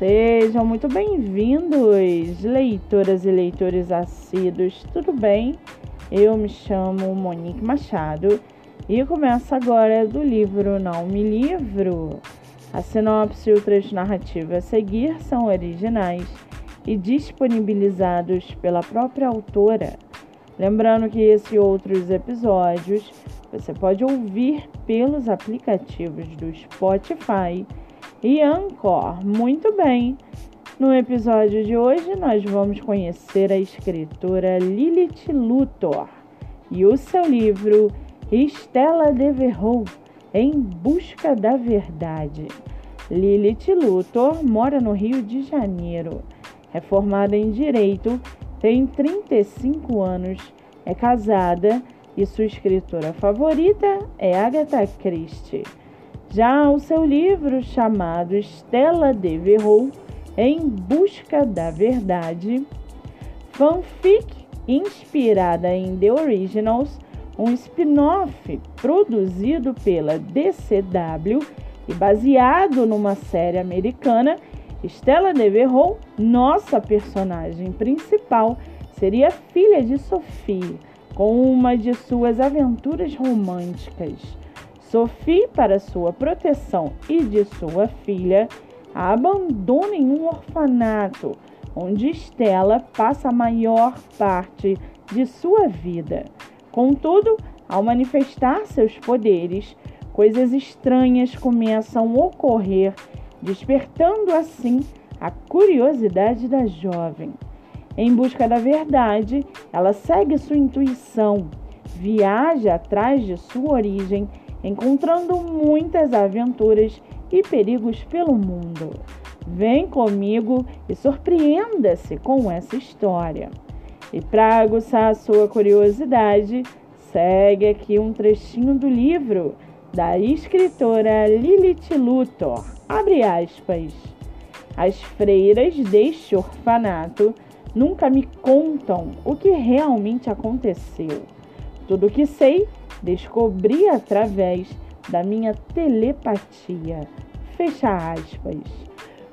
Sejam muito bem-vindos, leitoras e leitores assíduos, tudo bem? Eu me chamo Monique Machado e começo agora do livro Não Me Livro. A sinopse e o trecho narrativo a seguir são originais e disponibilizados pela própria autora. Lembrando que esse e outros episódios você pode ouvir pelos aplicativos do Spotify e Anchor. Muito bem! No episódio de hoje, nós vamos conhecer a escritora Lilith Luthor e o seu livro Estela de Verrou Em Busca da Verdade. Lilith Luthor mora no Rio de Janeiro. É formada em Direito, tem 35 anos, é casada e sua escritora favorita é Agatha Christie. Já o seu livro chamado Estela de Verrou, Em Busca da Verdade, fanfic inspirada em The Originals, um spin-off produzido pela DCW e baseado numa série americana, Estela de Verrou, nossa personagem principal, seria filha de Sophie, com uma de suas aventuras românticas. Sophie, para sua proteção e de sua filha, a abandona em um orfanato, onde Estela passa a maior parte de sua vida. Contudo, ao manifestar seus poderes, coisas estranhas começam a ocorrer, despertando assim a curiosidade da jovem. Em busca da verdade, ela segue sua intuição, viaja atrás de sua origem encontrando muitas aventuras e perigos pelo mundo. Vem comigo e surpreenda-se com essa história. E para aguçar a sua curiosidade, segue aqui um trechinho do livro da escritora Lilith Luthor. Abre aspas. As freiras deste orfanato nunca me contam o que realmente aconteceu. Tudo o que sei descobri através da minha telepatia. Fecha aspas.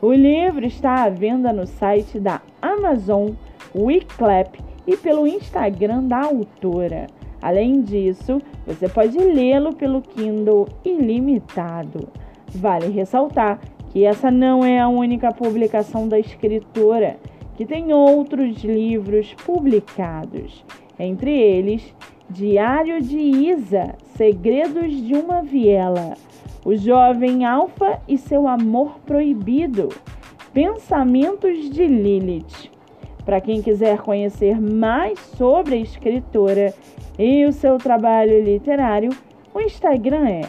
O livro está à venda no site da Amazon, Wiclap e pelo Instagram da autora. Além disso, você pode lê-lo pelo Kindle ilimitado. Vale ressaltar que essa não é a única publicação da escritora, que tem outros livros publicados, entre eles Diário de Isa, Segredos de uma Viela, O Jovem Alfa e seu Amor Proibido, Pensamentos de Lilith. Para quem quiser conhecer mais sobre a escritora e o seu trabalho literário, o Instagram é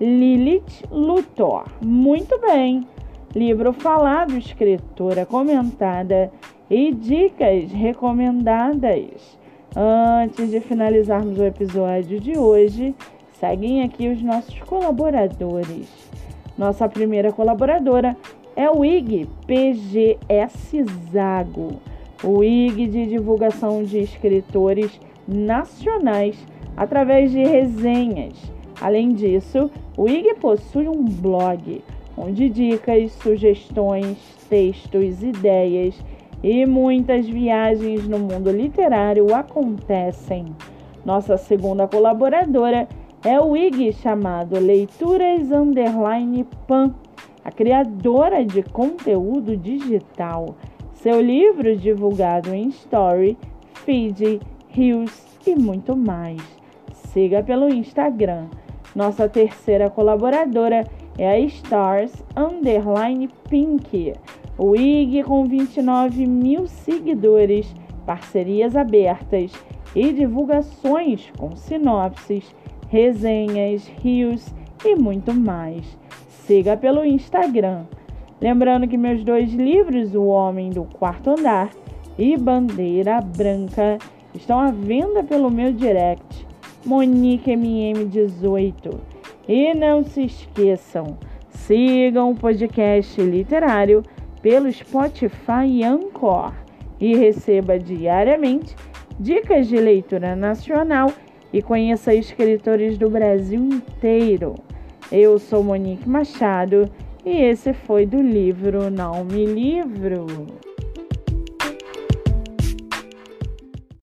@lilithluthor. Muito bem! Livro falado, escritora comentada e dicas recomendadas. Antes de finalizarmos o episódio de hoje, seguem aqui os nossos colaboradores. Nossa primeira colaboradora é o IG PGS Zago, o IG de divulgação de escritores nacionais através de resenhas. Além disso, o IG possui um blog onde dicas, sugestões, textos, ideias e muitas viagens no mundo literário acontecem. Nossa segunda colaboradora é o IG chamado Leituras Underline Pan, a criadora de conteúdo digital. Seu livro divulgado em Story, Feed, Reels e muito mais. Siga pelo Instagram. Nossa terceira colaboradora é a Stars Underline Pink o IG com 29 mil seguidores, parcerias abertas e divulgações com sinopses, resenhas, rios e muito mais. Siga pelo Instagram. Lembrando que meus dois livros, O Homem do Quarto Andar e Bandeira Branca, estão à venda pelo meu direct, MoniqueMM18. E não se esqueçam, sigam o podcast literário pelo Spotify e Anchor e receba diariamente dicas de leitura nacional e conheça escritores do Brasil inteiro. Eu sou Monique Machado E esse foi do livro Não Me Livro.